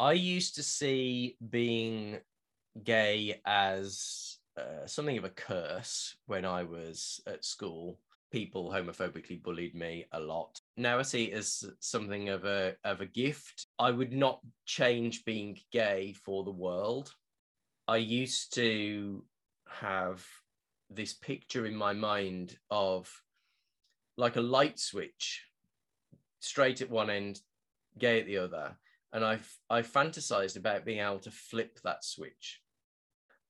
I used to see being gay as uh, something of a curse when I was at school. People homophobically bullied me a lot. Now I see it as something of a of a gift. I would not change being gay for the world. I used to have this picture in my mind of like a light switch straight at one end gay at the other and i i fantasized about being able to flip that switch.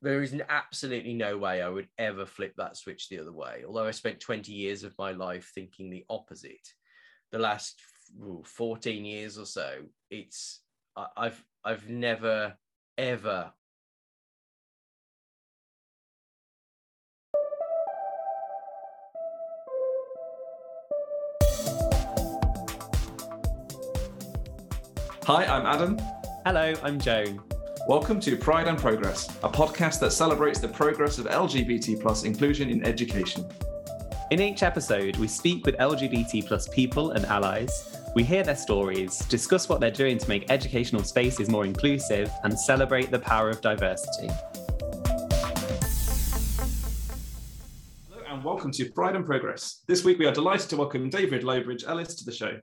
There is absolutely no way i would ever flip that switch the other way although i spent 20 years of my life thinking the opposite. The last 14 years or so it's i've i've never ever Hi, I'm Adam. Hello, I'm Joan. Welcome to Pride and Progress, a podcast that celebrates the progress of LGBT plus inclusion in education. In each episode, we speak with LGBT plus people and allies. We hear their stories, discuss what they're doing to make educational spaces more inclusive, and celebrate the power of diversity. Hello, and welcome to Pride and Progress. This week, we are delighted to welcome David Lowbridge Ellis to the show.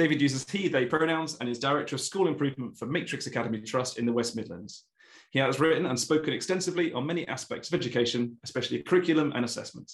David uses he, they pronouns and is Director of School Improvement for Matrix Academy Trust in the West Midlands. He has written and spoken extensively on many aspects of education, especially curriculum and assessment.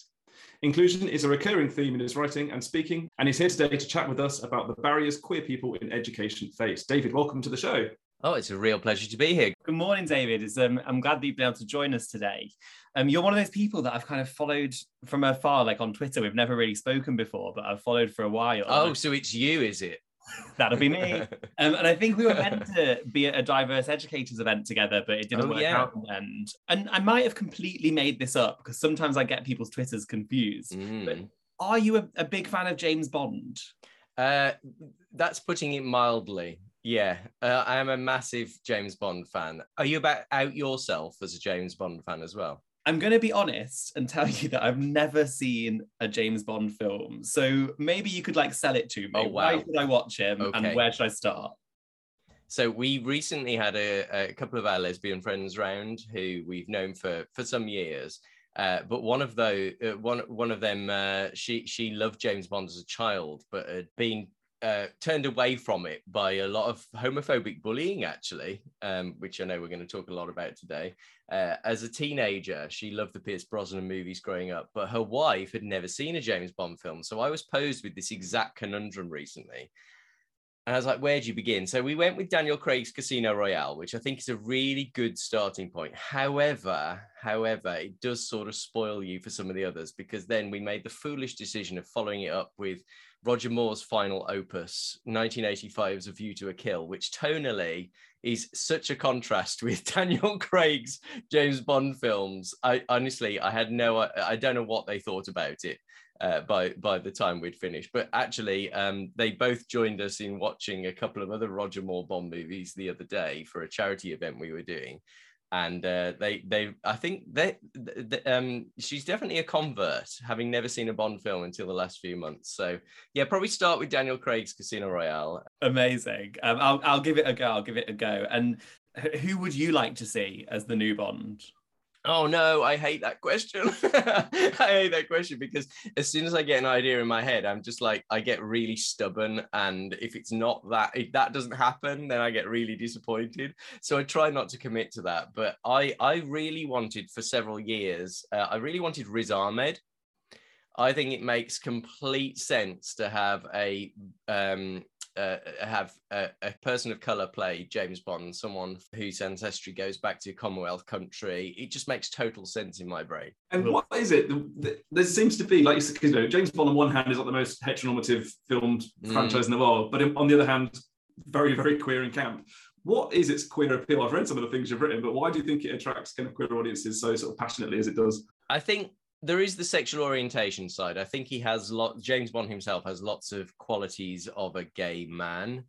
Inclusion is a recurring theme in his writing and speaking, and he's here today to chat with us about the barriers queer people in education face. David, welcome to the show. Oh, it's a real pleasure to be here. Good morning, David. Um, I'm glad that you've been able to join us today. Um, you're one of those people that I've kind of followed from afar, like on Twitter. We've never really spoken before, but I've followed for a while. Oh, so it's you, is it? That'll be me. Um, and I think we were meant to be at a diverse educators event together, but it didn't oh, work yeah. out in the end. And I might have completely made this up because sometimes I get people's Twitters confused. Mm. But are you a, a, big fan of James Bond? Uh, that's putting it mildly. Yeah, uh, I am a massive James Bond fan. Are you about out yourself as a James Bond fan as well? I'm going to be honest and tell you that I've never seen a James Bond film. So maybe you could like sell it to me. Oh, wow. Why should I watch him okay. and where should I start? So we recently had a, a, couple of our lesbian friends round who we've known for for some years. Uh, but one of those, uh, one one of them, uh, she she loved James Bond as a child, but had been uh, turned away from it by a lot of homophobic bullying, actually, um, which I know we're going to talk a lot about today. Uh, as a teenager, she loved the Pierce Brosnan movies growing up, but her wife had never seen a James Bond film. So I was posed with this exact conundrum recently. And I was like, where do you begin? So we went with Daniel Craig's Casino Royale, which I think is a really good starting point. However, however, it does sort of spoil you for some of the others because then we made the foolish decision of following it up with Roger Moore's final opus, 1985's A View to a Kill, which tonally is such a contrast with Daniel Craig's James Bond films. I honestly, I had no, I don't know what they thought about it uh, by by the time we'd finished. But actually, um, they both joined us in watching a couple of other Roger Moore Bond movies the other day for a charity event we were doing and uh, they they I think they, they, um she's definitely a convert, having never seen a Bond film until the last few months. So yeah, probably start with Daniel Craig's Casino Royale. Amazing. Um, I'll I'll give it a go. I'll give it a go. And who would you like to see as the new Bond? Oh no, I hate that question. I hate that question because as soon as I get an idea in my head, I'm just like I get really stubborn, and if it's not that, if that doesn't happen, then I get really disappointed. So I try not to commit to that. But I, I really wanted for several years, uh, I really wanted Riz Ahmed. I think it makes complete sense to have a um, uh, have a, a, person of color play James Bond, someone whose ancestry goes back to a Commonwealth country. It just makes total sense in my brain. And what is it? There seems to be, like you know, James Bond on one hand is like the most heteronormative filmed mm. franchise in the world, but on the other hand, very, very queer and camp. What is its queer appeal? I've read some of the things you've written, but why do you think it attracts kind of queer audiences so sort of passionately as it does? I think there is the sexual orientation side. I think he has lot. James Bond himself has lots of qualities of a gay man.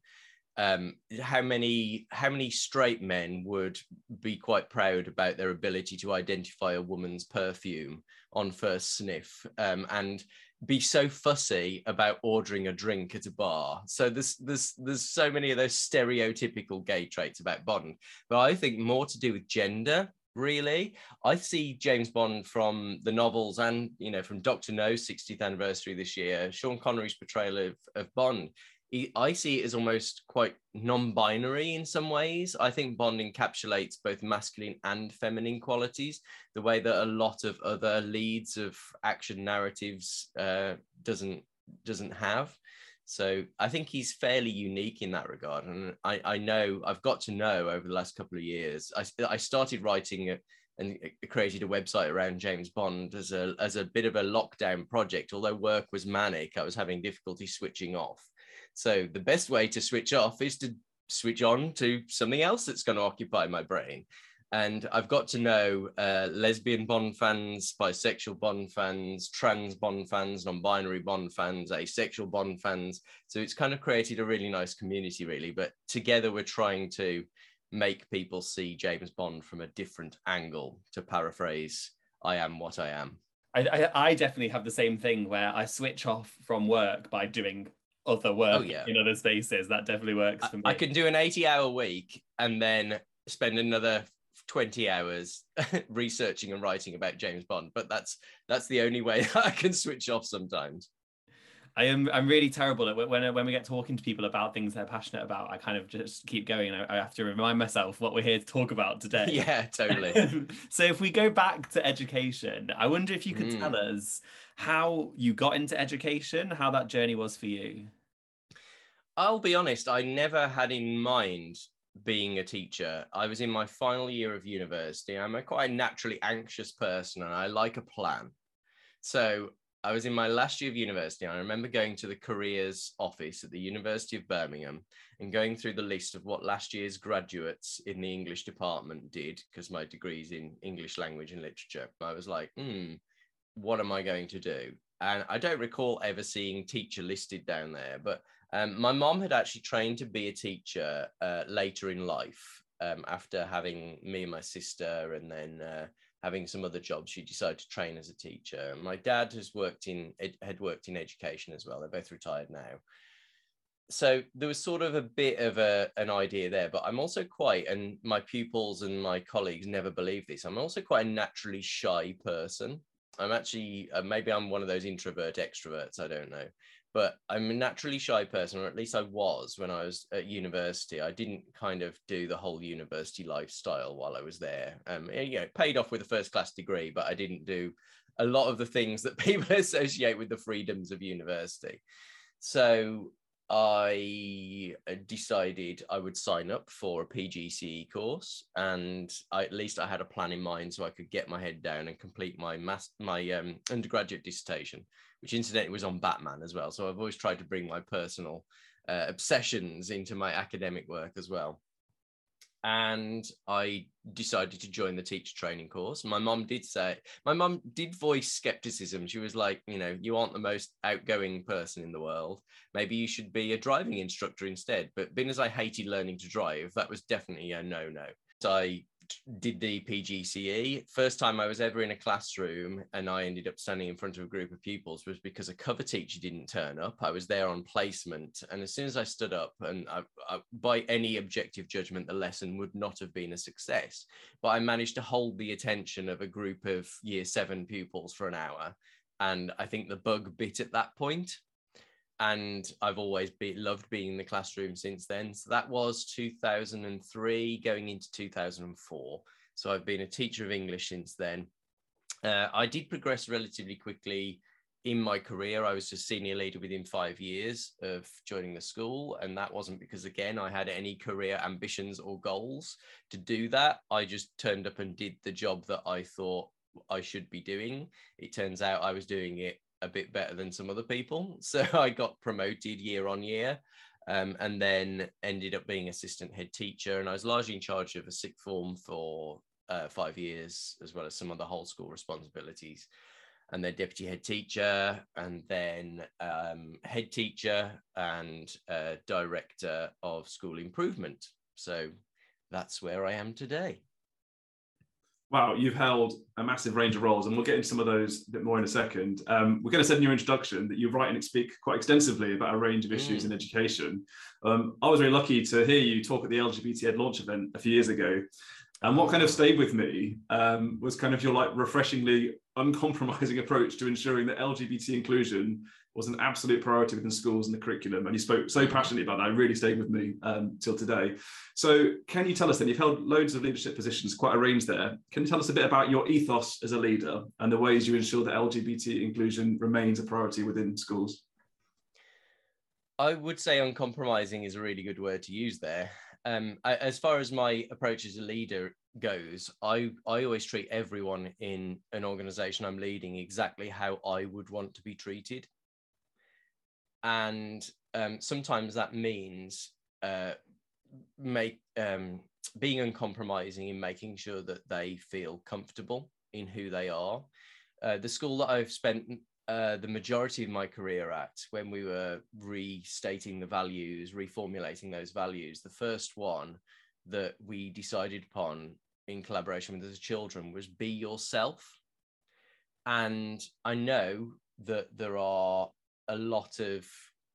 Um, how many how many straight men would be quite proud about their ability to identify a woman's perfume on first sniff? Um, and be so fussy about ordering a drink at a bar. So there's there's there's so many of those stereotypical gay traits about Bond, but I think more to do with gender. Really, I see James Bond from the novels and you know from Doctor No's 60th anniversary this year. Sean Connery's portrayal of, of Bond I see it as almost quite non-binary in some ways. I think Bond encapsulates both masculine and feminine qualities, the way that a lot of other leads of action narratives uh, doesn't doesn't have. So I think he's fairly unique in that regard. And I, I know I've got to know over the last couple of years. I, I started writing it and uh, created a website around James Bond as a as a bit of a lockdown project. Although work was manic, I was having difficulty switching off. So the best way to switch off is to switch on to something else that's going to occupy my brain. And I've got to know uh, lesbian Bond fans, bisexual Bond fans, trans Bond fans, non binary Bond fans, asexual Bond fans. So it's kind of created a really nice community, really. But together we're trying to make people see James Bond from a different angle, to paraphrase, I am what I am. I, I, I, definitely have the same thing where I switch off from work by doing other work oh, yeah. in other spaces. That definitely works for me. I can do an 80 hour week and then spend another 20 hours researching and writing about James Bond, but that's that's the only way I can switch off sometimes. I am I'm really terrible at when when we get talking to people about things they're passionate about. I kind of just keep going. I, I have to remind myself what we're here to talk about today. Yeah, totally. so if we go back to education, I wonder if you could mm. tell us how you got into education, how that journey was for you. I'll be honest, I never had in mind being a teacher. I was in my final year of university. I'm a quite naturally anxious person and I like a plan. So I was in my last year of university. I remember going to the careers office at the University of Birmingham and going through the list of what last year's graduates in the English department did, because my degree's in English language and literature. I was like, hmm, what am I going to do? And I don't recall ever seeing teacher listed down there, but um, my mom had actually trained to be a teacher uh, later in life um, after having me and my sister and then uh, having some other jobs she decided to train as a teacher. My dad has worked in had worked in education as well they're both retired now. So there was sort of a bit of a, an idea there but i'm also quite and my pupils and my colleagues never believe this i'm also quite a naturally shy person. I'm actually uh, maybe i'm one of those introvert extroverts i don't know but I'm a naturally shy person, or at least I was when I was at university. I didn't kind of do the whole university lifestyle while I was there. Um, you know, paid off with a first class degree, but I didn't do a lot of the things that people associate with the freedoms of university. So I uh, decided I would sign up for a PGCE course, and I, at least I had a plan in mind so I could get my head down and complete my mass, my um, undergraduate dissertation which incidentally was on Batman as well. So I've always tried to bring my personal uh, obsessions into my academic work as well. And I decided to join the teacher training course. My mom did say, my mom did voice skepticism. She was like, you know, you aren't the most outgoing person in the world. Maybe you should be a driving instructor instead. But being as I hated learning to drive, that was definitely a no no. So I did the PGCE. First time I was ever in a classroom and I ended up standing in front of a group of pupils was because a cover teacher didn't turn up. I was there on placement. And as soon as I stood up, and I, I, by any objective judgment, the lesson would not have been a success. But I managed to hold the attention of a group of year seven pupils for an hour. And I think the bug bit at that point and I've always be, loved being in the classroom since then. So that was 2003 going into 2004. So I've been a teacher of English since then. Uh, I did progress relatively quickly in my career. I was a senior leader within five years of joining the school. And that wasn't because, again, I had any career ambitions or goals to do that. I just turned up and did the job that I thought I should be doing. It turns out I was doing it a bit better than some other people. So I got promoted year on year um, and then ended up being assistant head teacher. And I was largely in charge of a sixth form for uh, five years, as well as some of the whole school responsibilities. And then deputy head teacher, and then um, head teacher and uh, director of school improvement. So that's where I am today. Wow, you've held a massive range of roles, and we'll get into some of those a bit more in a second. Um, we're going to say in your introduction that you write and speak quite extensively about a range of issues mm. in education. Um, I was very lucky to hear you talk at the LGBT Ed launch event a few years ago. And what kind of stayed with me um, was kind of your like refreshingly uncompromising approach to ensuring that LGBT inclusion was an absolute priority within schools and the curriculum. And you spoke so passionately about that, it really stayed with me um, till today. So, can you tell us then? You've held loads of leadership positions, quite a range there. Can you tell us a bit about your ethos as a leader and the ways you ensure that LGBT inclusion remains a priority within schools? I would say uncompromising is a really good word to use there. Um, as far as my approach as a leader goes, I, I always treat everyone in an organization I'm leading exactly how I would want to be treated and um, sometimes that means uh, make um, being uncompromising in making sure that they feel comfortable in who they are. Uh, the school that I've spent uh, the majority of my career at, when we were restating the values, reformulating those values, the first one that we decided upon in collaboration with the children was be yourself. And I know that there are a lot of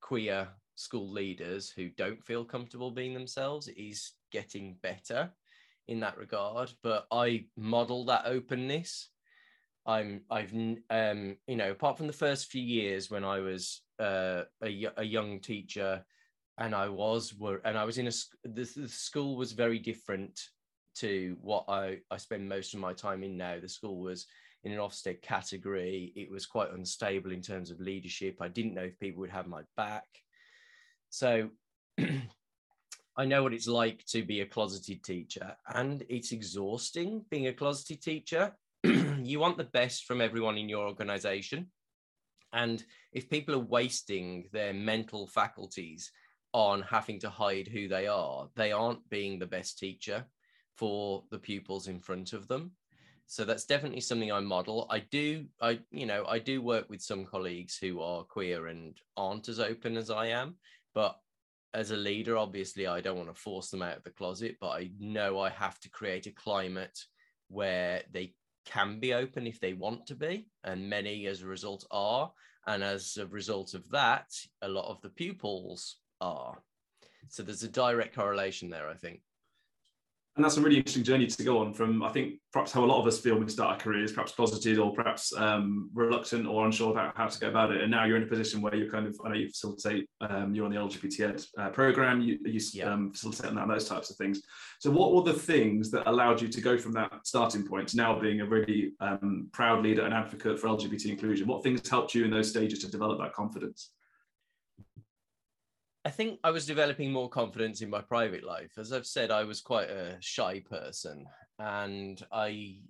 queer school leaders who don't feel comfortable being themselves. is getting better in that regard, but I model that openness. I'm I've um you know apart from the first few years when I was uh, a, a young teacher and I was were and I was in a the, the school was very different to what I I spend most of my time in now. The school was in an Ofsted category. It was quite unstable in terms of leadership. I didn't know if people would have my back. So I know what it's like to be a closeted teacher, and it's exhausting being a closeted teacher. you want the best from everyone in your organization. And if people are wasting their mental faculties on having to hide who they are, they aren't being the best teacher for the pupils in front of them so that's definitely something i model. I do i you know i do work with some colleagues who are queer and aren't as open as i am but as a leader obviously i don't want to force them out of the closet but i know i have to create a climate where they can be open if they want to be and many as a result are and as a result of that a lot of the pupils are. So there's a direct correlation there i think and that's a really interesting journey to go on from i think perhaps how a lot of us feel when we start our careers perhaps closeted or perhaps um, reluctant or unsure about how to go about it. And now you're in a position where you're kind of i know you facilitate um, you're on the lgbt ed uh, program. You, you yeah. um, facilitate that those types of things. So what were the things that allowed you to go from that starting point to now being a really um, proud leader and advocate for lgbt inclusion? What things helped you in those stages to develop that confidence I think I was developing more confidence in my private life. As I've said, I was quite a shy person, and I,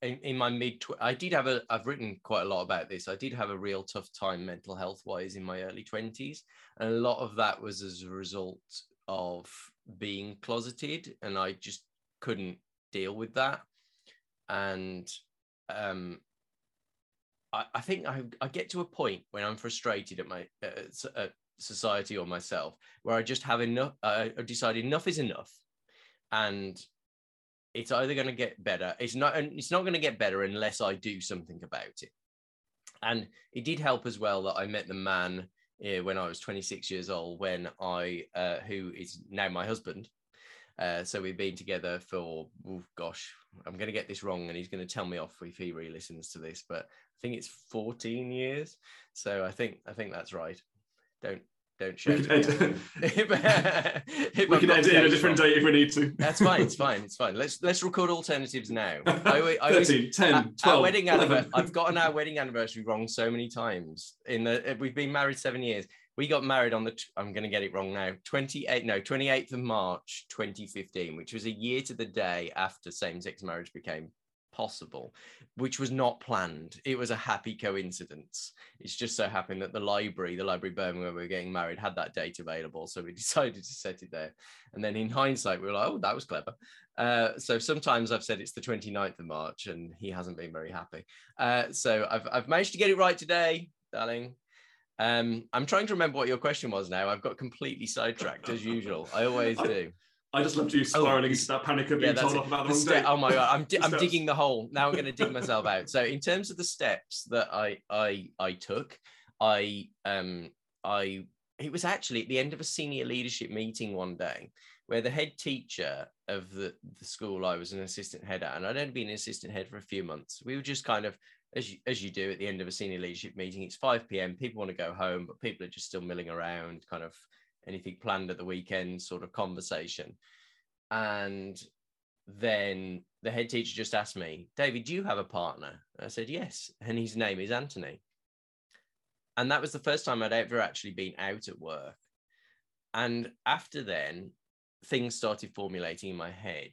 in, in my mid, I did have a. I've written quite a lot about this. I did have a real tough time mental health wise in my early twenties, and a lot of that was as a result of being closeted, and I just couldn't deal with that, and um, I, I think I, I get to a point when I'm frustrated at my uh, at society or myself where I just have enough. Uh, I decided enough is enough, and it's either going to get better. It's not. It's not going to get better unless I do something about it. And it did help as well that I met the man uh, when I was 26 years old, when I, uh, who is now my husband. Uh, so we've been together for, oh gosh, I'm going to get this wrong, and he's going to tell me off if he re-listens to this. But I think it's 14 years. So I think I think that's right. Don't don't show. We can edit, we can edit in a different date if we need to. That's fine. It's fine. It's fine. Let's let's record alternatives now. I, I 13, 10, our, 12, our wedding anniversary. I've gotten our wedding anniversary wrong so many times. In the uh, we've been married seven years. We got married on the. I'm going to get it wrong now. 28. No, 28th of March, 2015, which was a year to the day after same-sex marriage became possible, which was not planned. It was a happy coincidence. It's just so happened that the library, the library Birmingham where we were getting married, had that date available. So we decided to set it there. And then in hindsight, we were like, oh, that was clever. Uh, so sometimes I've said it's the 29th of March and he hasn't been very happy. Uh, so I've, I've managed to get it right today, darling. Um, I'm trying to remember what your question was now. I've got completely sidetracked as usual. I always do. I just loved you oh, spiraling oh, into that panic of being yeah, told off about the, the wrong Oh my god, I'm, di- I'm digging the hole. Now I'm going to dig myself out. So in terms of the steps that I I I took, I um I it was actually at the end of a senior leadership meeting one day where the head teacher of the, the school I was an assistant head at, and I'd only been an assistant head for a few months. We were just kind of as you, as you do at the end of a senior leadership meeting, it's 5 p.m. People want to go home, but people are just still milling around, kind of anything planned at the weekend sort of conversation. And then the head teacher just asked me, David, do you have a partner? I said, yes. And his name is Anthony. And that was the first time I'd ever actually been out at work. And after then, things started formulating in my head.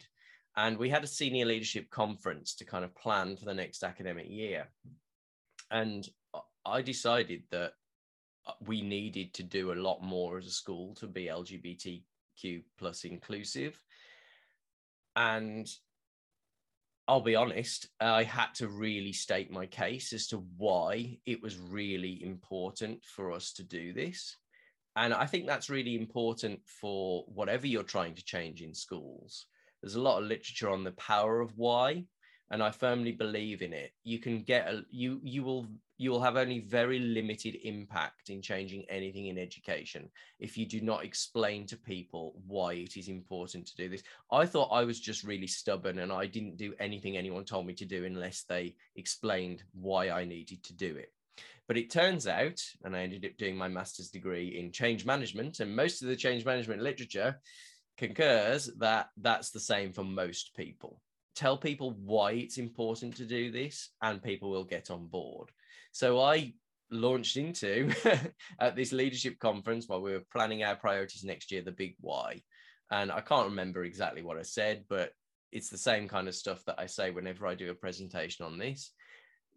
And we had a senior leadership conference to kind of plan for the next academic year. And I decided that Uh, we needed to do a lot more as a school to be LGBTQ plus inclusive. And I'll be honest, I had to really state my case as to why it was really important for us to do this. And I think that's really important for whatever you're trying to change in schools. There's a lot of literature on the power of why, and I firmly believe in it. You can get a, you you will you will have only very limited impact in changing anything in education if you do not explain to people why it is important to do this. I thought I was just really stubborn and I didn't do anything anyone told me to do unless they explained why I needed to do it. But it turns out, and I ended up doing my master's degree in change management, and most of the change management literature concurs that that's the same for most people. Tell people why it's important to do this, and people will get on board. So I launched into at this leadership conference while we were planning our priorities next year, the big why. And I can't remember exactly what I said, but it's the same kind of stuff that I say whenever I do a presentation on this.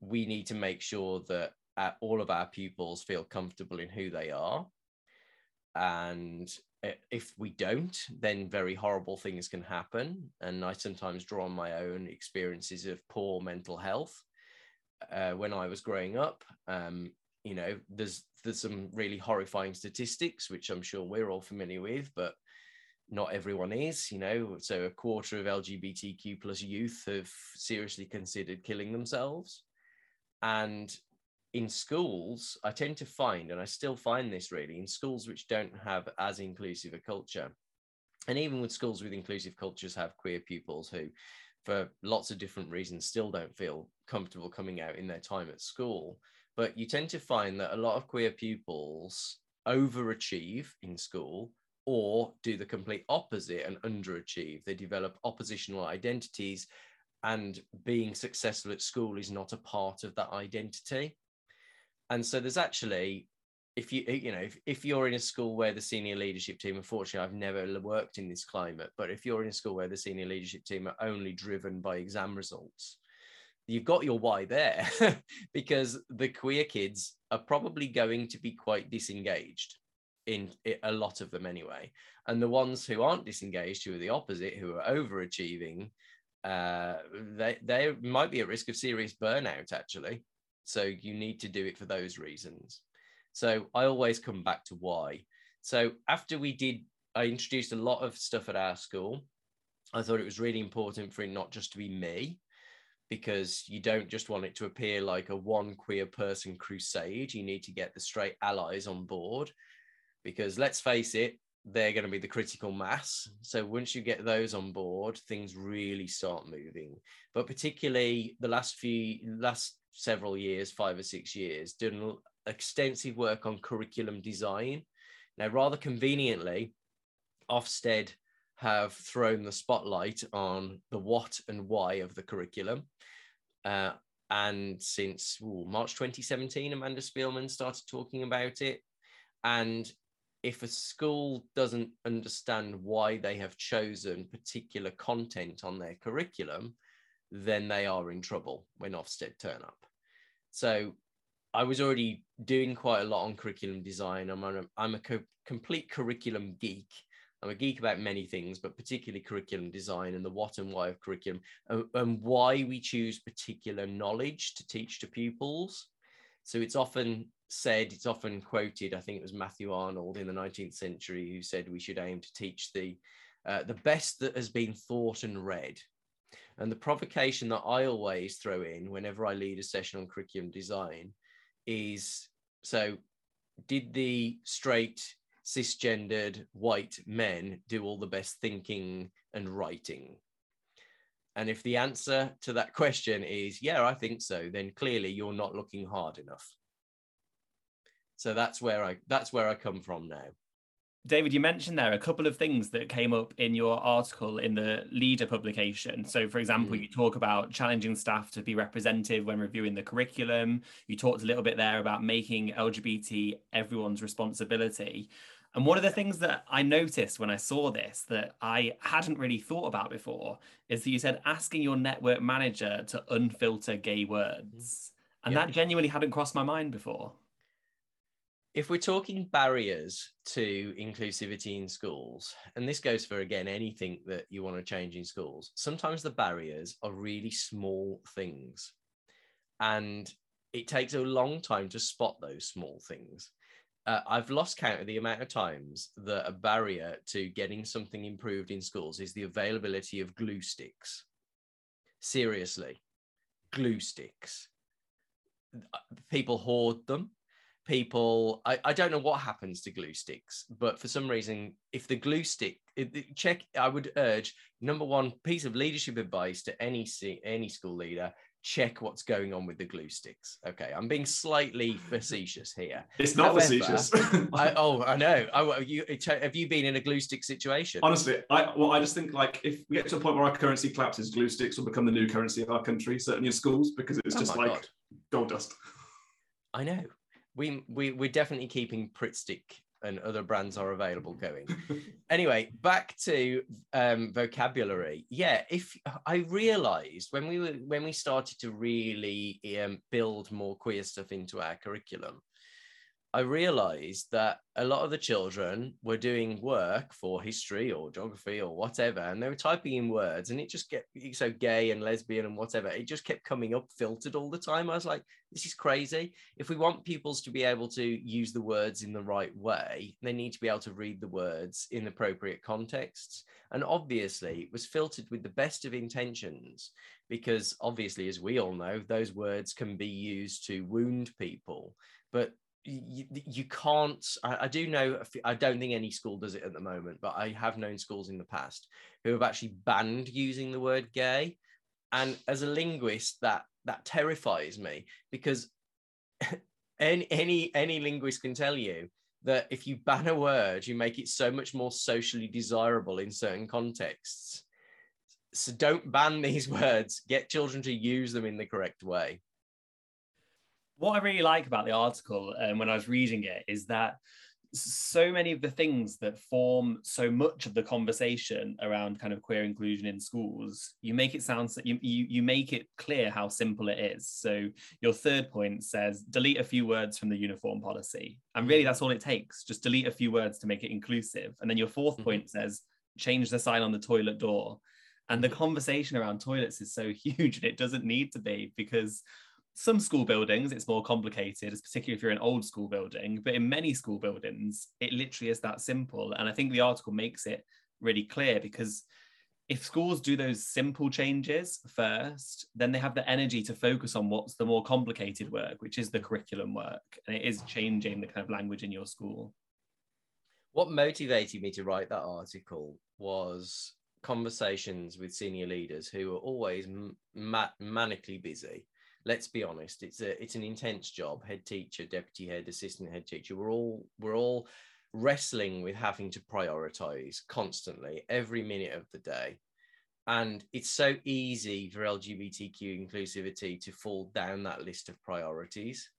We need to make sure that uh, all of our pupils feel comfortable in who they are. And if we don't, then very horrible things can happen. And I sometimes draw on my own experiences of poor mental health uh, when I was growing up. Um, you know, there's there's some really horrifying statistics, which I'm sure we're all familiar with, but not everyone is. You know, so a quarter of LGBTQ plus youth have seriously considered killing themselves, and in schools, I tend to find, and I still find this really in schools which don't have as inclusive a culture, and even with schools with inclusive cultures have queer pupils who, for lots of different reasons, still don't feel comfortable coming out in their time at school. But you tend to find that a lot of queer pupils overachieve in school or do the complete opposite and underachieve. They develop oppositional identities, and being successful at school is not a part of that identity and so there's actually if you you know if, if you're in a school where the senior leadership team unfortunately i've never worked in this climate but if you're in a school where the senior leadership team are only driven by exam results you've got your why there. Because the queer kids are probably going to be quite disengaged in a lot of them anyway. And the ones who aren't disengaged who are the opposite who are overachieving uh, they, they might be at risk of serious burnout actually. So you need to do it for those reasons. So I always come back to why. So after we did, I introduced a lot of stuff at our school. I thought it was really important for it not just to be me, because you don't just want it to appear like a one queer person crusade. You need to get the straight allies on board, because let's face it, they're going to be the critical mass. So once you get those on board, things really start moving. But particularly the last few last several years, five or six years, doing extensive work on curriculum design. Now, rather conveniently, Ofsted have thrown the spotlight on the what and why of the curriculum. Uh, and since ooh, March 2017, Amanda Spielman started talking about it. And if a school doesn't understand why they have chosen particular content on their curriculum, then they are in trouble when Ofsted turn up. So I was already doing quite a lot on curriculum design. I'm a, I'm a co- complete curriculum geek. I'm a geek about many things, but particularly curriculum design and the what and why of curriculum and, and why we choose particular knowledge to teach to pupils. So it's often said, it's often quoted, I think it was Matthew Arnold in the 19th century who said we should aim to teach the uh, the best that has been thought and read. And the provocation that I always throw in whenever I lead a session on curriculum design is so, did the straight, cisgendered white men do all the best thinking and writing? And if the answer to that question is, yeah, I think so, then clearly you're not looking hard enough. So that's where I that's where I come from now. David, you mentioned there a couple of things that came up in your article in the Leader publication. So, for example, mm. you talk about challenging staff to be representative when reviewing the curriculum. You talked a little bit there about making LGBT everyone's responsibility. And one of the things that I noticed when I saw this that I hadn't really thought about before is that you said asking your network manager to unfilter gay words. And that genuinely hadn't crossed my mind before if we're talking barriers to inclusivity in schools, and this goes for again anything that you want to change in schools, sometimes the barriers are really small things. And it takes a long time to spot those small things. Uh, I've lost count of the amount of times that a barrier to getting something improved in schools is the availability of glue sticks. Seriously, glue sticks. People hoard them people I, I don't know what happens to glue sticks but for some reason if the glue stick check i would urge number one piece of leadership advice to any any school leader check what's going on with the glue sticks. Okay i'm being slightly facetious here. It's not However, facetious. I, oh i know. I, you, have you been in a glue stick situation? Honestly i well i just think like if we get to a point where our currency collapses glue sticks will become the new currency of our country certainly in schools because it's oh just like God. gold dust. I know we we we're definitely keeping Pritt Stick and other brands are available going. anyway, back to um, vocabulary. Yeah, if I realised when we were when we started to really um, build more queer stuff into our curriculum, I realized that a lot of the children were doing work for history or geography or whatever, and they were typing in words, and it just get so gay and lesbian and whatever. It just kept coming up filtered all the time. I was like, this is crazy. If we want pupils to be able to use the words in the right way, they need to be able to read the words in appropriate contexts. And obviously, it was filtered with the best of intentions, because obviously, as we all know, those words can be used to wound people. But you, you can't I, I, do know i don't think any school does it at the moment but i have known schools in the past who have actually banned using the word gay. And as a linguist that that terrifies me because any any any linguist can tell you that if you ban a word you make it so much more socially desirable in certain contexts. So don't ban these words. Get children to use them in the correct way what I really like about the article um, when I was reading it is that so many of the things that form so much of the conversation around kind of queer inclusion in schools you make it sound you, you you make it clear how simple it is. So your third point says delete a few words from the uniform policy. And really that's all it takes. Just delete a few words to make it inclusive. And then your 4th mm-hmm. point says change the sign on the toilet door. And the conversation around toilets is so huge and it doesn't need to be because some school buildings it's more complicated particularly if you're an old school building but in many school buildings it literally is that simple. And i think the article makes it really clear because if schools do those simple changes first then they have the energy to focus on what's the more complicated work which is the curriculum work and it is changing the kind of language in your school. What motivated me to write that article was conversations with senior leaders who are always ma- manically busy let's be honest, it's a it's an intense job. Head teacher, deputy head, assistant head teacher. We're all we're all wrestling with having to prioritize constantly every minute of the day. And it's so easy for LGBTQ inclusivity to fall down that list of priorities.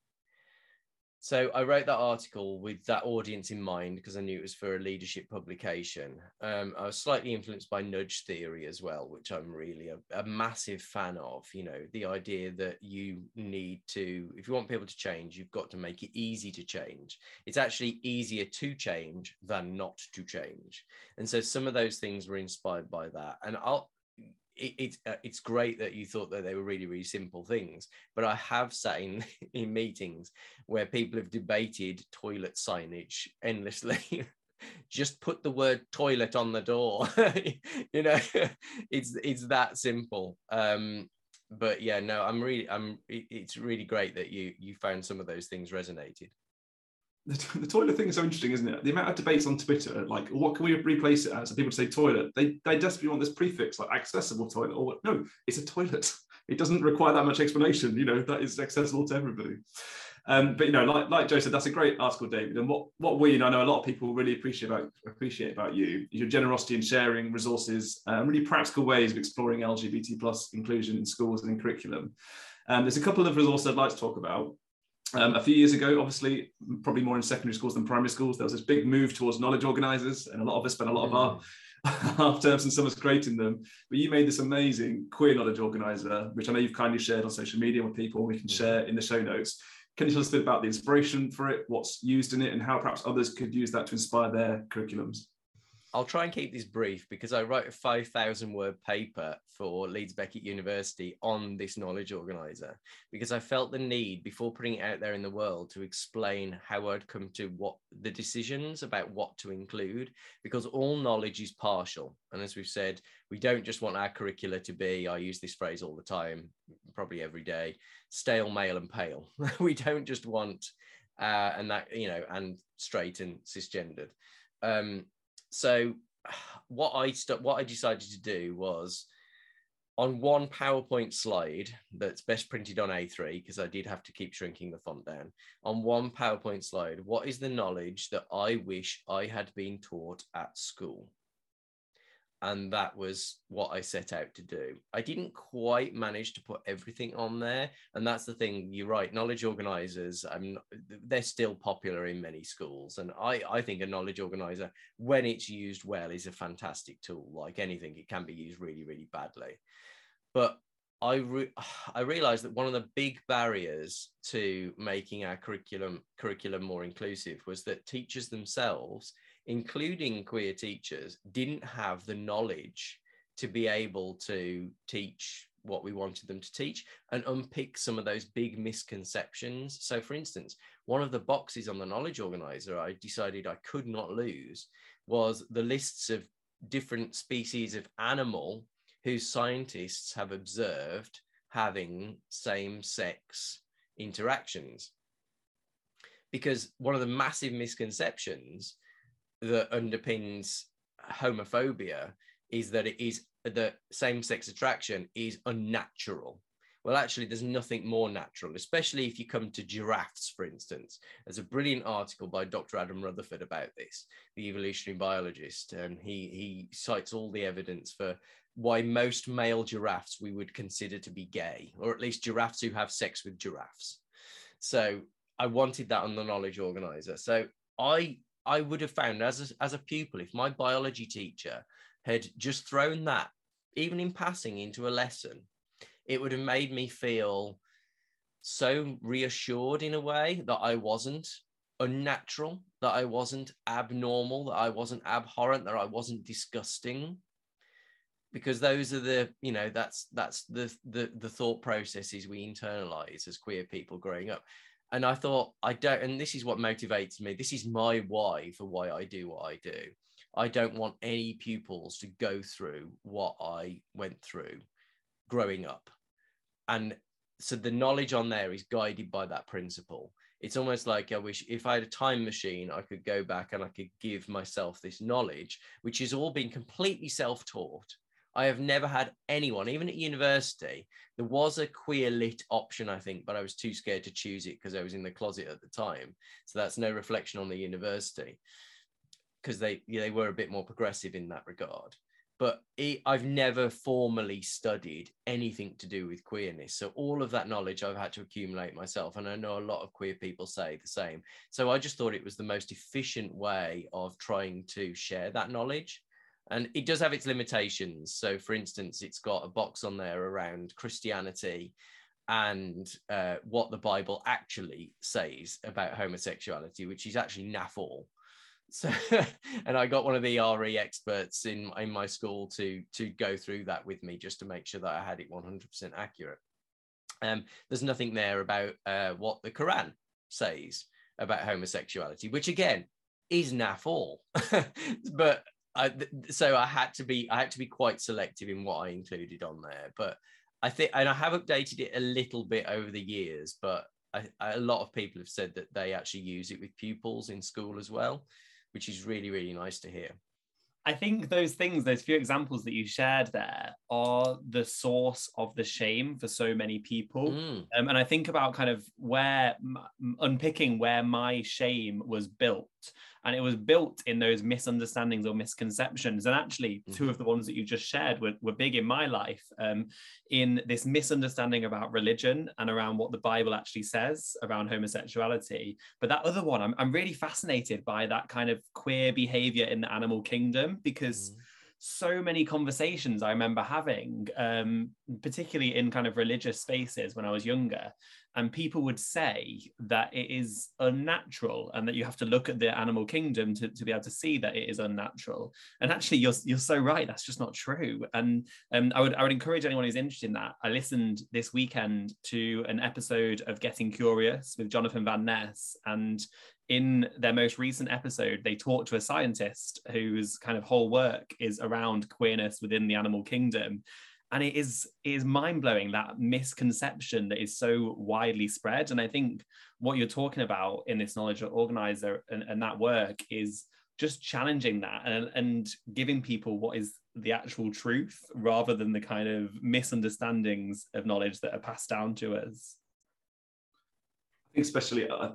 So I wrote that article with that audience in mind because I knew it was for a leadership publication. Um, I was slightly influenced by nudge theory as well, which I'm really a, a, massive fan of. You know, the idea that you need to, if you want people to change, you've got to make it easy to change. It's actually easier to change than not to change. And so some of those things were inspired by that. And I'll it, it's uh, it's great that you thought that they were really really simple things but i have sat in in meetings where people have debated toilet signage endlessly. Just put the word toilet on the door. You know it's it's that simple. Um but yeah no i'm really i'm it's really great that you you found some of those things resonated the, the, toilet thing is so interesting, isn't it? The amount of debates on Twitter, like what can we replace it as? And people say toilet. They they desperately want this prefix, like accessible toilet. Or no, it's a toilet. It doesn't require that much explanation. You know that is accessible to everybody. Um, but you know, like like Joe said, that's a great article, David. And what what we, and I know a lot of people really appreciate about appreciate about you, your generosity in sharing resources, um, really practical ways of exploring LGBT plus inclusion in schools and in curriculum. Um, there's a couple of resources I'd like to talk about. Um, a few years ago, obviously, probably more in secondary schools than primary schools, there was this big move towards knowledge organisers, and a lot of us spent a lot of our mm. half terms and summers creating them. But you made this amazing queer knowledge organizer, which I know you've kindly shared on social media with people. We can mm. share in the show notes. Can you tell us a bit about the inspiration for it, what's used in it, and how perhaps others could use that to inspire their curriculums? I'll try and keep this brief because I wrote a 5,000 word paper for Leeds Beckett University on this knowledge organizer because I felt the need before putting it out there in the world to explain how I'd come to what the decisions about what to include because all knowledge is partial. And as we've said, we don't just want our curricula to be, I use this phrase all the time, probably every day, stale, male, and pale. we don't just want, uh, and that, you know, and straight and cisgendered. Um, so what I st- what I decided to do was on one PowerPoint slide that's best printed on A3 because I did have to keep shrinking the font down. On one PowerPoint slide, what is the knowledge that I wish I had been taught at school? And that was what I set out to do. I didn't quite manage to put everything on there, and that's the thing. You're right. Knowledge organizers, I'm, they're still popular in many schools, and I, I think a knowledge organizer, when it's used well, is a fantastic tool. Like anything, it can be used really, really badly. But I re- I realized that one of the big barriers to making our curriculum curriculum more inclusive was that teachers themselves including queer teachers, didn't have the knowledge to be able to teach what we wanted them to teach and unpick some of those big misconceptions. So, for instance, one of the boxes on the knowledge organizer I decided I could not lose was the lists of different species of animal whose scientists have observed having same sex interactions. Because one of the massive misconceptions that underpins homophobia is that it is that same-sex attraction is unnatural. Well actually there's nothing more natural especially if you come to giraffes for instance. There's a brilliant article by dr adam rutherford about this the evolutionary biologist and he he cites all the evidence for why most male giraffes we would consider to be gay or at least giraffes who have sex with giraffes. So i wanted that on the knowledge organizer. So i I would have found as a, as a pupil, if my biology teacher had just thrown that, even in passing, into a lesson, it would have made me feel so reassured in a way that I wasn't unnatural, that I wasn't abnormal, that I wasn't abhorrent, that I wasn't disgusting. Because those are the, you know, that's that's the the the thought processes we internalize as queer people growing up and I thought I don't, and this is what motivates me. This is my why for why I do what I do. I don't want any pupils to go through what I went through growing up. And so the knowledge on there is guided by that principle. It's almost like I wish if I had a time machine, I could go back and I could give myself this knowledge, which has all been completely self taught. I have never had anyone, even at university. There was a queer lit option, I think, but I was too scared to choose it because I was in the closet at the time. So that's no reflection on the university because they they were a bit more progressive in that regard. But it, I've never formally studied anything to do with queerness. So all of that knowledge I've had to accumulate myself. And I know a lot of queer people say the same. So I just thought it was the most efficient way of trying to share that knowledge and it does have its limitations. So, for instance, it's got a box on there around Christianity and uh, what the Bible actually says about homosexuality, which is actually naff all. So, and I got one of the RE experts in in my school to to go through that with me just to make sure that I had it 100% accurate. Um, there's nothing there about uh, what the Quran says about homosexuality, which again is naff all. but I, so I had to be I had to be quite selective in what I included on there. But I think, and I have updated it a little bit over the years, but I, a lot of people have said that they actually use it with pupils in school as well, which is really really nice to hear. I think those things, those few examples that you shared there, are the source of the shame for so many people. Mm. Um, and I think about kind of where unpicking where my shame was built and it was built in those misunderstandings or misconceptions. And actually mm-hmm. two of the ones that you just shared were, were big in my life um, in this misunderstanding about religion and around what the bible actually says around homosexuality. But that other one i'm, I'm really fascinated by that kind of queer behavior in the animal kingdom because mm-hmm so many conversations I remember having, um, particularly in kind of religious spaces when I was younger, and people would say that it is unnatural and that you have to look at the animal kingdom to, to be able to see that it is unnatural. And actually you're, you're so right that's just not true. And um, I would I would encourage anyone who's interested in that. I listened this weekend to an episode of Getting Curious with Jonathan Van Ness and in their most recent episode, they talked to a scientist whose kind of whole work is around queerness within the animal kingdom. And it is it is mind-blowing that misconception that is so widely spread. And i think what you're talking about in this knowledge organizer and, and that work is just challenging that and, and giving people what is the actual truth rather than the kind of misunderstandings of knowledge that are passed down to us. I think especially uh,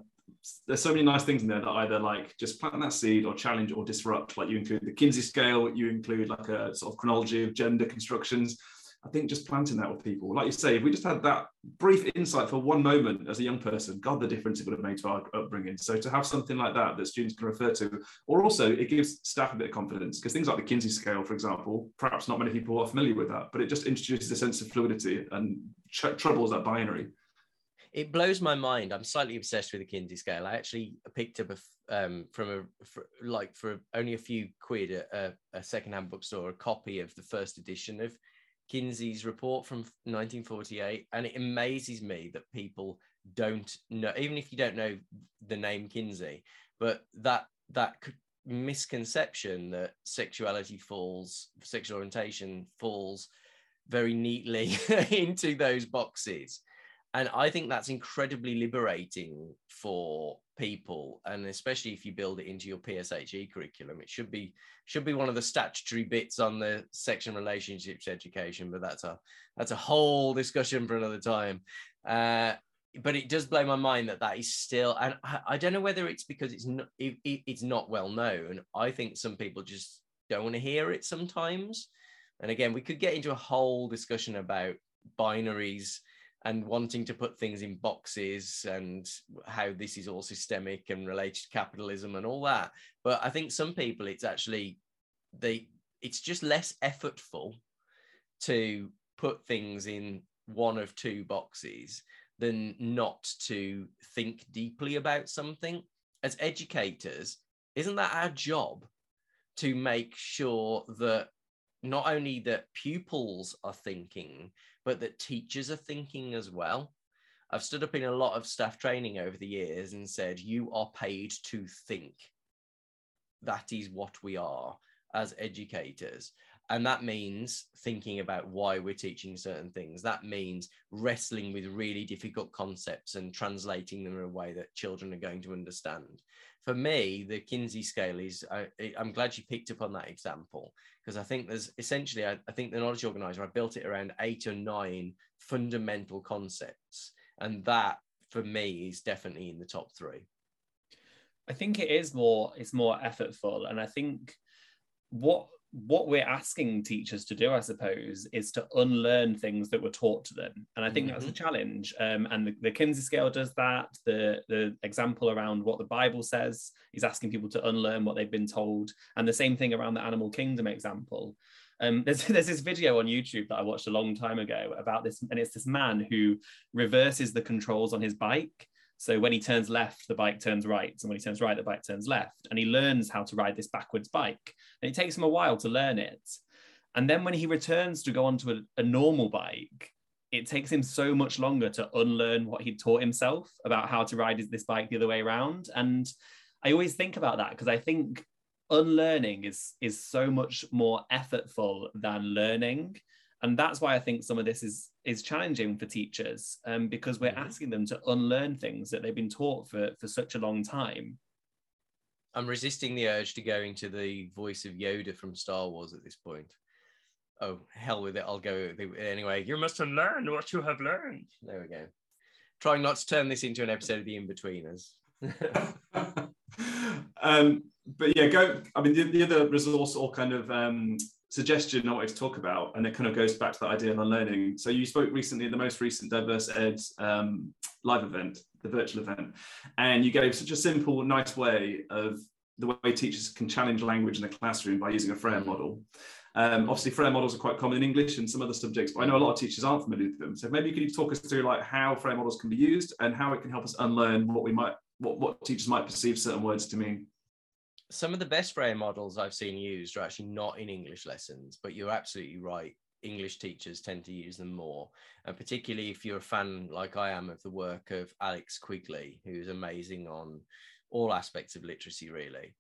there's so many nice things in there that either like just plant that seed or challenge or disrupt like you include the kinsey scale you include like a sort of chronology of gender constructions I think just planting that with people, like you say, if we just had that brief insight for one moment as a young person, God, the difference it would have made to our upbringing. So to have something like that that students can refer to, or also it gives staff a bit of confidence because things like the Kinsey scale, for example, perhaps not many people are familiar with that, but it just introduces a sense of fluidity and tr- troubles that binary. It blows my mind. I'm slightly obsessed with the Kinsey scale. I actually picked up a um, from a for, like for only a few quid at a, a secondhand bookstore a copy of the first edition of Kinsey's report from 1948, and it amazes me that people don't know, even if you don't know the name Kinsey, but that that misconception that sexuality falls, sexual orientation falls very neatly into those boxes. And I think that's incredibly liberating for people and especially if you build it into your PSHE curriculum. It should be should be one of the statutory bits on the section relationships education but that's a that's a whole discussion for another time. Uh, but it does blow my mind that that is still and I, I don't know whether it's because it's not it, it, it's not well known. I think some people just don't want to hear it sometimes. And again we could get into a whole discussion about binaries and wanting to put things in boxes and how this is all systemic and related to capitalism and all that. But I think some people, it's actually they it's just less effortful to put things in one of two boxes than not to think deeply about something. As educators, isn't that our job to make sure that not only that pupils are thinking, but that teachers are thinking as well. I've stood up in a lot of staff training over the years and said, You are paid to think. That is what we are as educators. And that means thinking about why we're teaching certain things. That means wrestling with really difficult concepts and translating them in a way that children are going to understand. For me, the Kinsey scale is, I, am glad you picked up on that example because I think there's essentially, I, I think the knowledge organizer, I built it around eight or nine fundamental concepts. And that for me is definitely in the top three. I think it is more, it's more effortful. And I think what what we're asking teachers to do, I suppose, is to unlearn things that were taught to them. And I think mm-hmm. that's a challenge. Um, and the, the, Kinsey scale does that. The, the example around what the Bible says is asking people to unlearn what they've been told. And the same thing around the animal kingdom example. Um, there's, there's this video on YouTube that I watched a long time ago about this, and it's this man who reverses the controls on his bike. So when he turns left, the bike turns right. And when he turns right, the bike turns left. And he learns how to ride this backwards bike. And it takes him a while to learn it. And then when he returns to go onto a, a normal bike, it takes him so much longer to unlearn what he'd taught himself about how to ride this bike the other way around. And I always think about that because I think unlearning is is so much more effortful than learning and that's why i think some of this is is challenging for teachers um, because we're mm-hmm. asking them to unlearn things that they've been taught for for such a long time. I'm resisting the urge to go into the voice of yoda from star wars at this point. Oh hell with it i'll go anyway. You must unlearn what you have learned. There we go. Trying not to turn this into an episode of the in-betweeners. Um, but yeah, go. I mean, the, the other resource or kind of um, suggestion I wanted to talk about, and it kind of goes back to the idea of unlearning. So you spoke recently at the most recent Diverse Ed um, live event, the virtual event, and you gave such a simple, nice way of the way teachers can challenge language in the classroom by using a mm. model. Um, obviously, Frayer models are quite common in English and some other subjects, but I know a lot of teachers aren't familiar with them. So maybe you could talk us through like how Frayer models can be used and how it can help us unlearn what we might, what, what teachers might perceive certain words to mean some of the best Frayer models I've seen used are actually not in English lessons, but you're absolutely right. English teachers tend to use them more, and particularly if you're a fan like I am of the work of Alex Quigley, who's amazing on all aspects of literacy, really.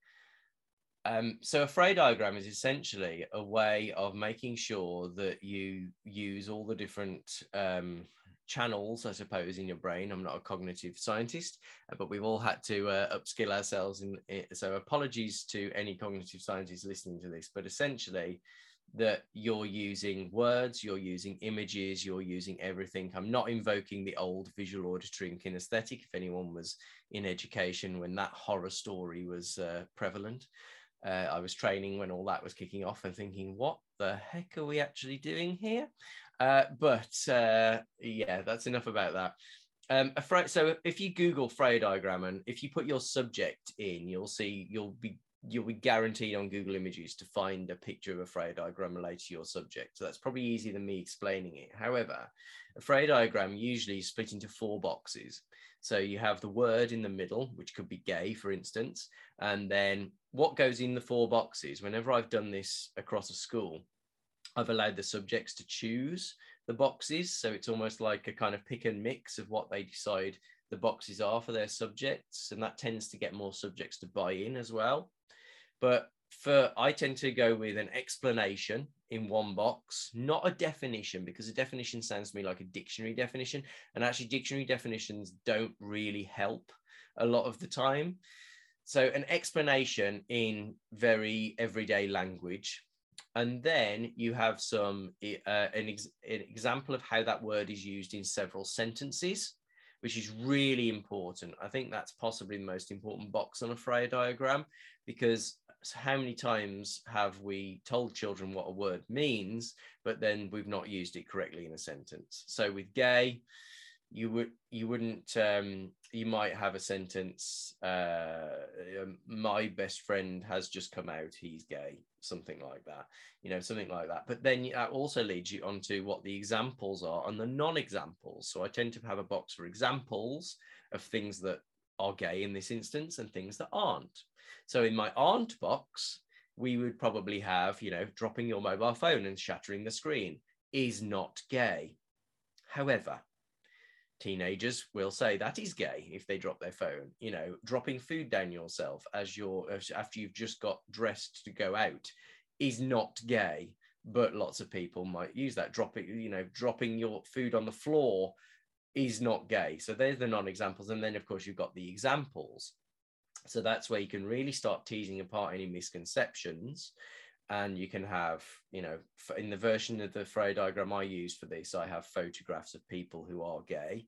Um, so a Frayer diagram is essentially a way of making sure that you use all the different um, channels, I suppose, in your brain. I'm not a cognitive scientist, uh, but we've all had to uh, upskill ourselves. In it. So, apologies to any cognitive scientists listening to this, but essentially, that you're using words, you're using images, you're using everything. I'm not invoking the old visual auditory and kinesthetic. If anyone was in education when that horror story was uh, prevalent, uh, I was training when all that was kicking off and thinking, what the heck are we actually doing here? Uh, but uh, yeah, that's enough about that. Um, a so if you Google Frayer diagram and if you put your subject in, you'll see you'll be you'll be guaranteed on Google Images to find a picture of a Frayer diagram related to your subject. So that's probably easier than me explaining it. However, a Frayer diagram usually is split into four boxes. So you have the word in the middle, which could be gay, for instance, and then what goes in the four boxes. Whenever I've done this across a school, I've allowed the subjects to choose the boxes. So it's almost like a kind of pick and mix of what they decide the boxes are for their subjects. And that tends to get more subjects to buy in as well. But for I tend to go with an explanation in one box, not a definition, because a definition sounds to me like a dictionary definition. And actually, dictionary definitions don't really help a lot of the time. So, an explanation in very everyday language and then you have some uh, an, ex- an example of how that word is used in several sentences which is really important. I think that's possibly the most important box on a Frayer diagram because how many times have we told children what a word means but then we've not used it correctly in a sentence? So with gay you would you wouldn't um, you might have a sentence uh, um, my best friend has just come out he's gay something like that you know something like that. But then that also leads you onto what the examples are and the non-examples. So i tend to have a box for examples of things that are gay in this instance and things that aren't. So in my aren't box we would probably have you know dropping your mobile phone and shattering the screen is not gay. However teenagers will say that is gay if they drop their phone you know dropping food down yourself as you're after you've just got dressed to go out is not gay but lots of people might use that. Dropping you know dropping your food on the floor is not gay. So there's the non-examples. And then of course you've got the examples. So that's where you can really start teasing apart any misconceptions and you can have you know in the version of the Frayer diagram I use for this I have photographs of people who are gay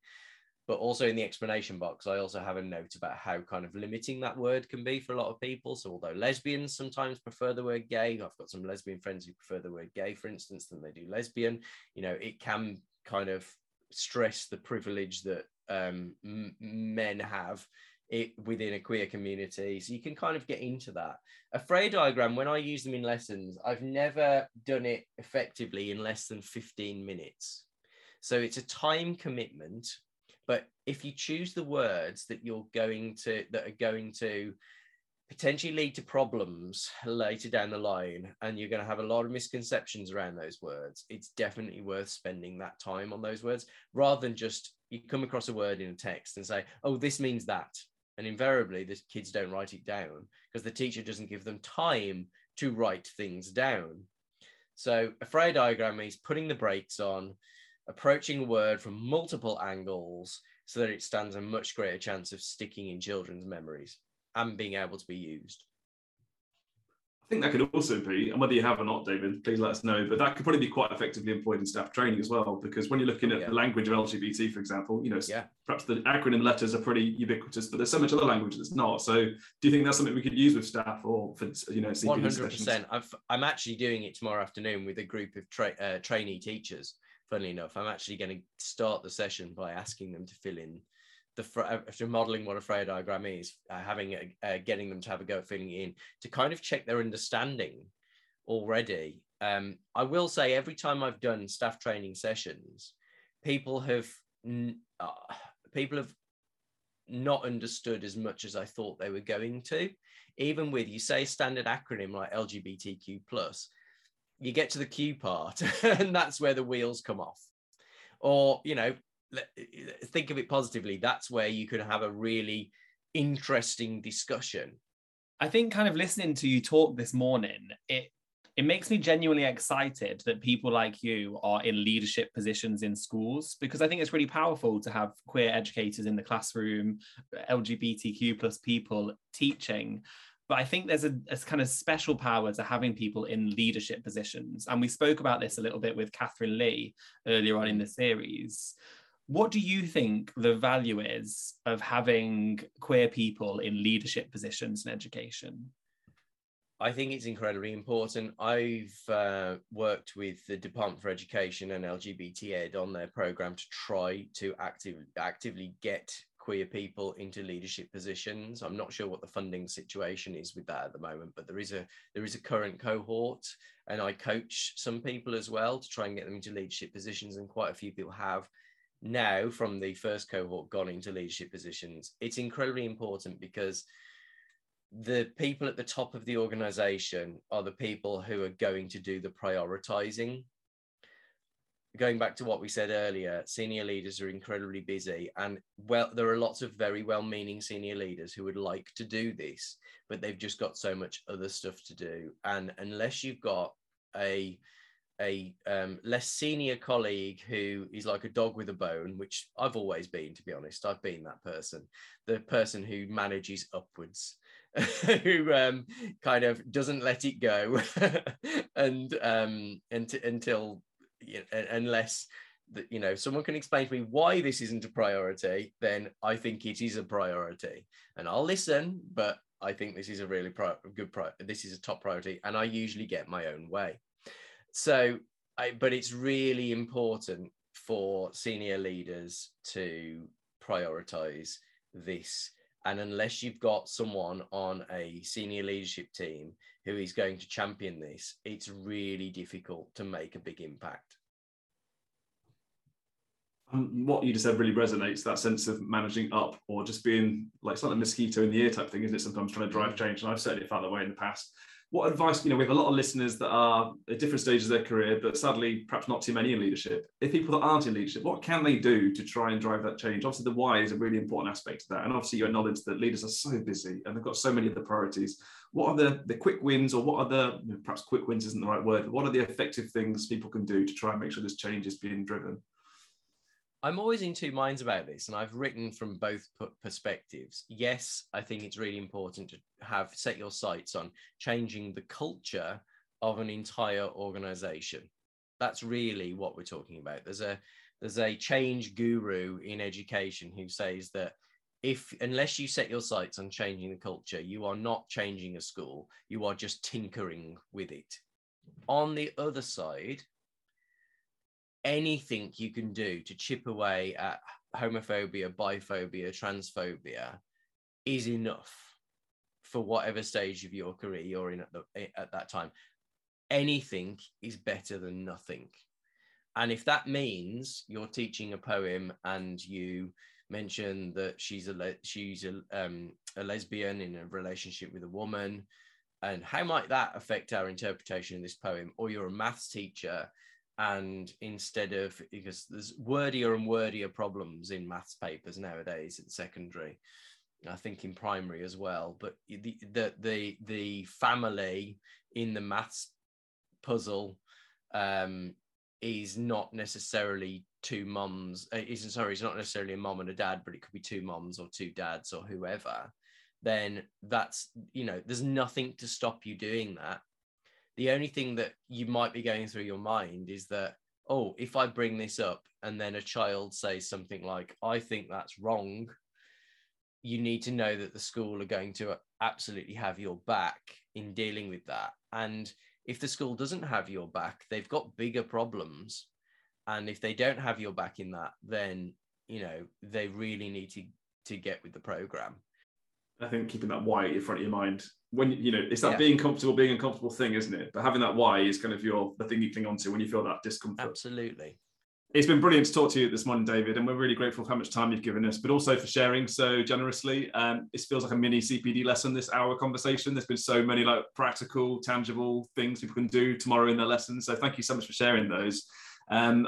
but also in the explanation box I also have a note about how kind of limiting that word can be for a lot of people. So although lesbians sometimes prefer the word gay I've got some lesbian friends who prefer the word gay for instance than they do lesbian you know it can kind of stress the privilege that um, men have it within a queer community. So you can kind of get into that. A Frayer diagram, when I use them in lessons, I've never done it effectively in less than 15 minutes. So it's a time commitment. But if you choose the words that you're going to, that are going to potentially lead to problems later down the line, and you're going to have a lot of misconceptions around those words, it's definitely worth spending that time on those words rather than just you come across a word in a text and say, oh, this means that And invariably, the kids don't write it down because the teacher doesn't give them time to write things down. So a Frayer diagram is putting the brakes on, approaching a word from multiple angles so that it stands a much greater chance of sticking in children's memories and being able to be used. I think that could also be, and whether you have or not, David, please let us know. But that could probably be quite effectively employed in staff training as well, because when you're looking at yeah. the language of LGBT, for example, you know, yeah. perhaps the acronym letters are pretty ubiquitous, but there's so much other language that's not. So, do you think that's something we could use with staff or for you know, one hundred percent? I'm actually doing it tomorrow afternoon with a group of tra- uh, trainee teachers. Funnily enough, I'm actually going to start the session by asking them to fill in the after modeling what a Frayer diagram is, uh, having a, uh, getting them to have a go at filling in to kind of check their understanding already. Um, I will say every time I've done staff training sessions, people have uh, people have not understood as much as I thought they were going to. Even with you say standard acronym like LGBTQ plus, you get to the Q part, and that's where the wheels come off. Or you know, Eh, think of it positively. That's where you could have a really interesting discussion. I think kind of listening to you talk this morning, it it makes me genuinely excited that people like you are in leadership positions in schools because I think it's really powerful to have queer educators in the classroom, LGBTQ plus people teaching. But I think there's a, a, kind of special power to having people in leadership positions. And we spoke about this a little bit with Catherine Lee earlier on in the series. What do you think the value is of having queer people in leadership positions in education? I think it's incredibly important. I've uh, worked with the Department for Education and LGBT Ed on their program to try to active, actively get queer people into leadership positions. I'm not sure what the funding situation is with that at the moment, but there is a there is a current cohort, and I coach some people as well to try and get them into leadership positions, and quite a few people have now from the first cohort gone into leadership positions, it's incredibly important because the people at the top of the organization are the people who are going to do the prioritizing. Going back to what we said earlier, senior leaders are incredibly busy, and well, there are lots of very well meaning senior leaders who would like to do this, but they've just got so much other stuff to do. And unless you've got a a um, less senior colleague who is like a dog with a bone, which I've always been, to be honest. I've been that person, the person who manages upwards, who um, kind of doesn't let it go, and um, until you know, unless that you know someone can explain to me why this isn't a priority, then I think it is a priority, and I'll listen. But I think this is a really pri- good pri- this is a top priority, and I usually get my own way. So, I, but it's really important for senior leaders to prioritize this. And unless you've got someone on a senior leadership team who is going to champion this, it's really difficult to make a big impact. Um, what you just said really resonates that sense of managing up or just being like something mosquito in the ear type thing, isn't it? Sometimes trying to drive change. And I've certainly felt that way in the past what advice, you know, we have a lot of listeners that are at different stages of their career, but sadly, perhaps not too many in leadership. If people that aren't in leadership, what can they do to try and drive that change? Obviously, the why is a really important aspect of that. And obviously, you acknowledge that leaders are so busy and they've got so many other priorities. What are the, the quick wins, or what are the, perhaps quick wins isn't the right word, what are the effective things people can do to try and make sure this change is being driven? I'm always in two minds about this, and I've written from both perspectives. Yes, I think it's really important to have set your sights on changing the culture of an entire organization. That's really what we're talking about. There's a there's a change guru in education who says that if unless you set your sights on changing the culture, you are not changing a school. You are just tinkering with it. On the other side, anything you can do to chip away at homophobia, biphobia, transphobia is enough for whatever stage of your career you're in at, the, at that time. Anything is better than nothing. And if that means you're teaching a poem and you mention that she's a le- she's a, um, a lesbian in a relationship with a woman, and how might that affect our interpretation of this poem? Or you're a maths teacher and instead of because there's wordier and wordier problems in maths papers nowadays at secondary I think in primary as well. But the the the, the family in the maths puzzle um, is not necessarily two mums. Uh, isn't sorry, it's not necessarily a mom and a dad, but it could be two moms or two dads or whoever. Then that's you know, there's nothing to stop you doing that. The only thing that you might be going through your mind is that oh, if I bring this up and then a child says something like, I think that's wrong, you need to know that the school are going to absolutely have your back in dealing with that. And if the school doesn't have your back, they've got bigger problems. And if they don't have your back in that, then you know they really need to to get with the program. I think keeping that why in front of your mind when you know it's that yeah. being comfortable, being uncomfortable thing, isn't it? But having that why is kind of your the thing you cling on to when you feel that discomfort. Absolutely. It's been brilliant to talk to you this morning, David, and we're really grateful for how much time you've given us, but also for sharing so generously. Um, it feels like a mini CPD lesson, this hour conversation. There's been so many like practical, tangible things people can do tomorrow in their lessons. So thank you so much for sharing those. Um,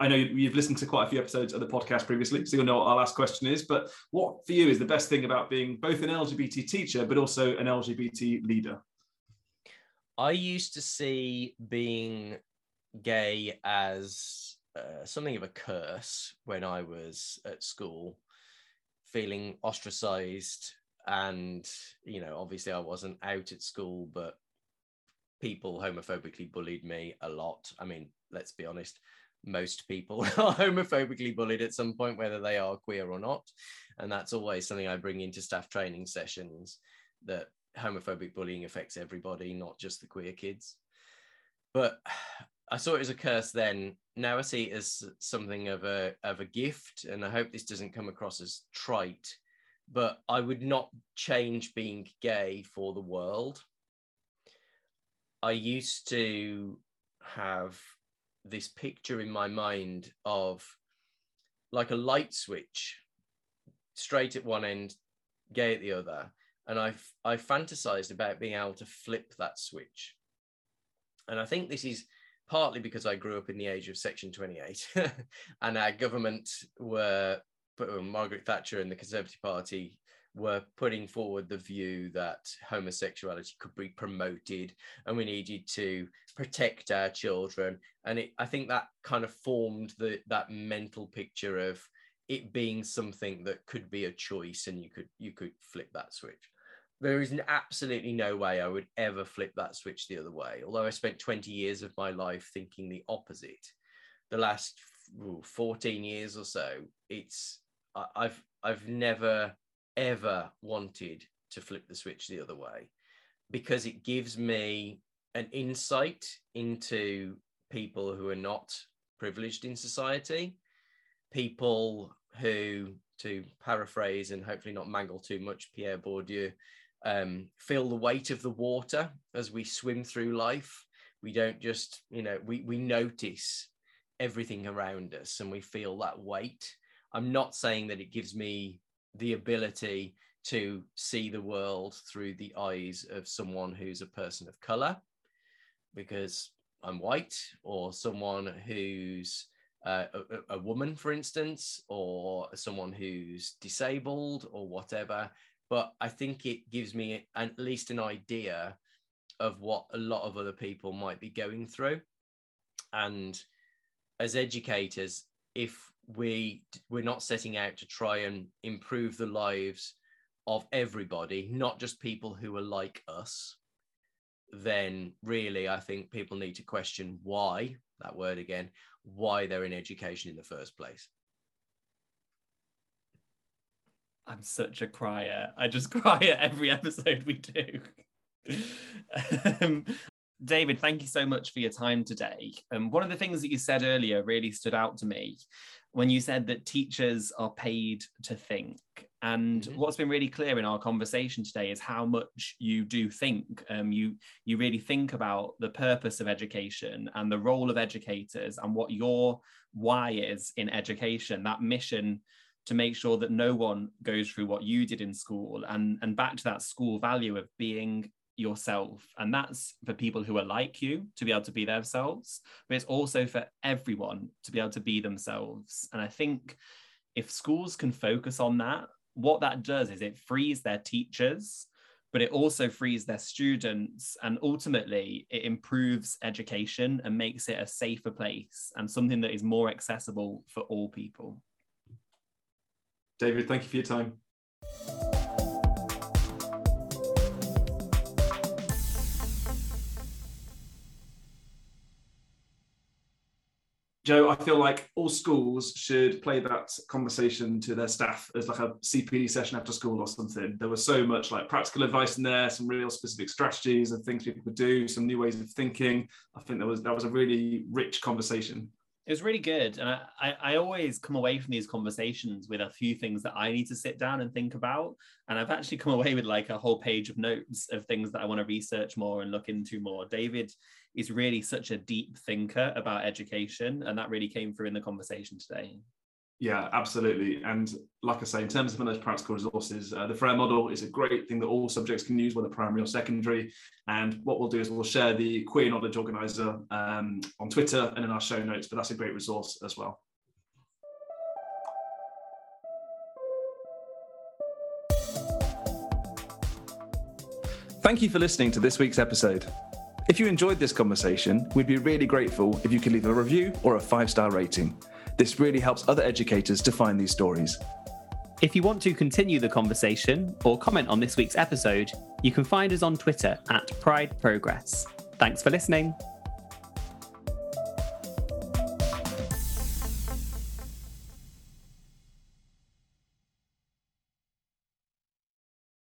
I know you've listened to quite a few episodes of the podcast previously, so you'll know what our last question is. But what for you is the best thing about being both an LGBT teacher, but also an LGBT leader? I used to see being gay as uh, something of a curse when I was at school, feeling ostracized. And, you know, obviously I wasn't out at school, but people homophobically bullied me a lot. I mean, let's be honest, most people are homophobically bullied at some point, whether they are queer or not. And that's always something I bring into staff training sessions that homophobic bullying affects everybody, not just the queer kids. But I saw it as a curse then. Now I see it as something of a of a gift, and I hope this doesn't come across as trite. But I would not change being gay for the world. I used to have this picture in my mind of like a light switch, straight at one end, gay at the other, and I I fantasized about being able to flip that switch. And I think this is partly because I grew up in the age of Section 28, and our government were, Margaret Thatcher and the Conservative Party were putting forward the view that homosexuality could be promoted and we needed to protect our children. And it, I think that kind of formed the that mental picture of it being something that could be a choice and you could you could flip that switch there is absolutely no way I would ever flip that switch the other way. Although I spent 20 years of my life thinking the opposite, the last 14 years or so, it's I've I've never ever wanted to flip the switch the other way because it gives me an insight into people who are not privileged in society, people who, to paraphrase and hopefully not mangle too much Pierre Bourdieu, um, feel the weight of the water as we swim through life. We don't just, you know, we, we notice everything around us and we feel that weight. I'm not saying that it gives me the ability to see the world through the eyes of someone who's a person of color because I'm white or someone who's uh, a, a, woman, for instance, or someone who's disabled or whatever but I think it gives me at least an idea of what a lot of other people might be going through. And as educators, if we we're not setting out to try and improve the lives of everybody, not just people who are like us, then really I think people need to question why, that word again, why they're in education in the first place. I'm such a crier. I just cry at every episode we do. um, David, thank you so much for your time today. Um, one of the things that you said earlier really stood out to me when you said that teachers are paid to think. And mm-hmm. what's been really clear in our conversation today is how much you do think. Um, you you really think about the purpose of education and the role of educators and what your why is in education. That mission to make sure that no one goes through what you did in school and and back to that school value of being yourself and that's for people who are like you to be able to be themselves but it's also for everyone to be able to be themselves and i think if schools can focus on that what that does is it frees their teachers but it also frees their students and ultimately it improves education and makes it a safer place and something that is more accessible for all people. David, thank you for your time. Joe, I feel like all schools should play that conversation to their staff as like a CPD session after school or something. There was so much like practical advice in there, some real specific strategies and things people could do, some new ways of thinking. I think that was that was a really rich conversation. It was really good. And I, I, I, always come away from these conversations with a few things that I need to sit down and think about. And I've actually come away with like a whole page of notes of things that I want to research more and look into more. David is really such a deep thinker about education. And that really came through in the conversation today. Yeah, absolutely. And like I say, in terms of those practical resources, uh, the Frayer model is a great thing that all subjects can use, whether primary or secondary. And what we'll do is we'll share the Queer Knowledge Organizer um, on Twitter and in our show notes, but that's a great resource as well. Thank you for listening to this week's episode. If you enjoyed this conversation, we'd be really grateful if you could leave a review or a five star rating. This really helps other educators to find these stories. If you want to continue the conversation or comment on this week's episode, you can find us on Twitter at Pride Progress. Thanks for listening.